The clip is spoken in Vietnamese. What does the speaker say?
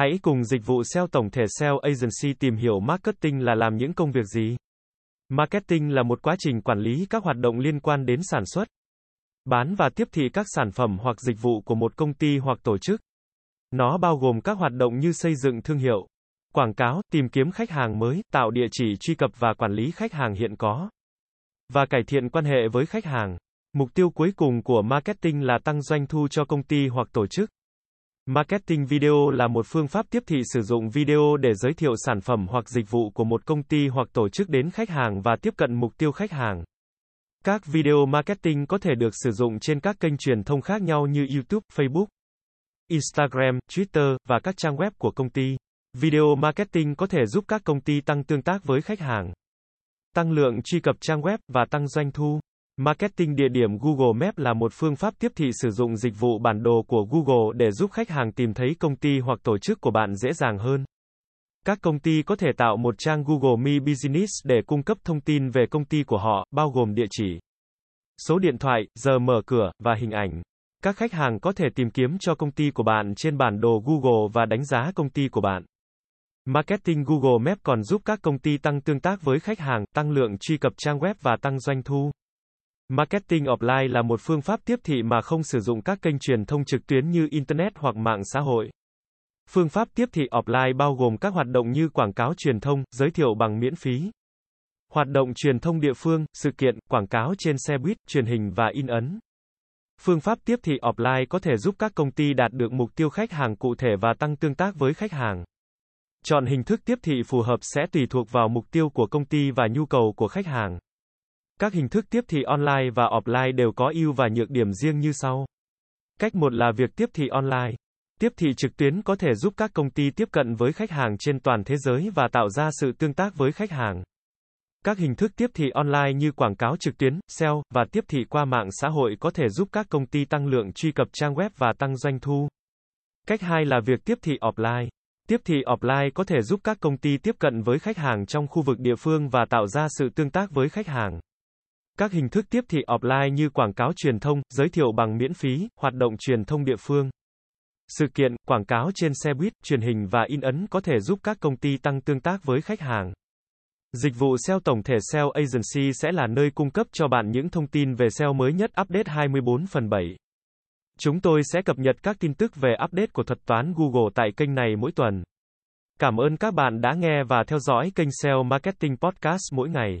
Hãy cùng dịch vụ SEO tổng thể SEO Agency tìm hiểu marketing là làm những công việc gì. Marketing là một quá trình quản lý các hoạt động liên quan đến sản xuất, bán và tiếp thị các sản phẩm hoặc dịch vụ của một công ty hoặc tổ chức. Nó bao gồm các hoạt động như xây dựng thương hiệu, quảng cáo, tìm kiếm khách hàng mới, tạo địa chỉ truy cập và quản lý khách hàng hiện có, và cải thiện quan hệ với khách hàng. Mục tiêu cuối cùng của marketing là tăng doanh thu cho công ty hoặc tổ chức. Marketing video là một phương pháp tiếp thị sử dụng video để giới thiệu sản phẩm hoặc dịch vụ của một công ty hoặc tổ chức đến khách hàng và tiếp cận mục tiêu khách hàng. Các video marketing có thể được sử dụng trên các kênh truyền thông khác nhau như YouTube, Facebook, Instagram, Twitter và các trang web của công ty. Video marketing có thể giúp các công ty tăng tương tác với khách hàng, tăng lượng truy cập trang web và tăng doanh thu. Marketing địa điểm Google Maps là một phương pháp tiếp thị sử dụng dịch vụ bản đồ của Google để giúp khách hàng tìm thấy công ty hoặc tổ chức của bạn dễ dàng hơn. Các công ty có thể tạo một trang Google My Business để cung cấp thông tin về công ty của họ, bao gồm địa chỉ, số điện thoại, giờ mở cửa, và hình ảnh. Các khách hàng có thể tìm kiếm cho công ty của bạn trên bản đồ Google và đánh giá công ty của bạn. Marketing Google Maps còn giúp các công ty tăng tương tác với khách hàng, tăng lượng truy cập trang web và tăng doanh thu. Marketing offline là một phương pháp tiếp thị mà không sử dụng các kênh truyền thông trực tuyến như Internet hoặc mạng xã hội. Phương pháp tiếp thị offline bao gồm các hoạt động như quảng cáo truyền thông, giới thiệu bằng miễn phí. Hoạt động truyền thông địa phương, sự kiện, quảng cáo trên xe buýt, truyền hình và in ấn. Phương pháp tiếp thị offline có thể giúp các công ty đạt được mục tiêu khách hàng cụ thể và tăng tương tác với khách hàng. Chọn hình thức tiếp thị phù hợp sẽ tùy thuộc vào mục tiêu của công ty và nhu cầu của khách hàng. Các hình thức tiếp thị online và offline đều có ưu và nhược điểm riêng như sau. Cách một là việc tiếp thị online. Tiếp thị trực tuyến có thể giúp các công ty tiếp cận với khách hàng trên toàn thế giới và tạo ra sự tương tác với khách hàng. Các hình thức tiếp thị online như quảng cáo trực tuyến, SEO và tiếp thị qua mạng xã hội có thể giúp các công ty tăng lượng truy cập trang web và tăng doanh thu. Cách hai là việc tiếp thị offline. Tiếp thị offline có thể giúp các công ty tiếp cận với khách hàng trong khu vực địa phương và tạo ra sự tương tác với khách hàng. Các hình thức tiếp thị offline như quảng cáo truyền thông, giới thiệu bằng miễn phí, hoạt động truyền thông địa phương. Sự kiện, quảng cáo trên xe buýt, truyền hình và in ấn có thể giúp các công ty tăng tương tác với khách hàng. Dịch vụ SEO tổng thể SEO Agency sẽ là nơi cung cấp cho bạn những thông tin về SEO mới nhất update 24 phần 7. Chúng tôi sẽ cập nhật các tin tức về update của thuật toán Google tại kênh này mỗi tuần. Cảm ơn các bạn đã nghe và theo dõi kênh SEO Marketing Podcast mỗi ngày.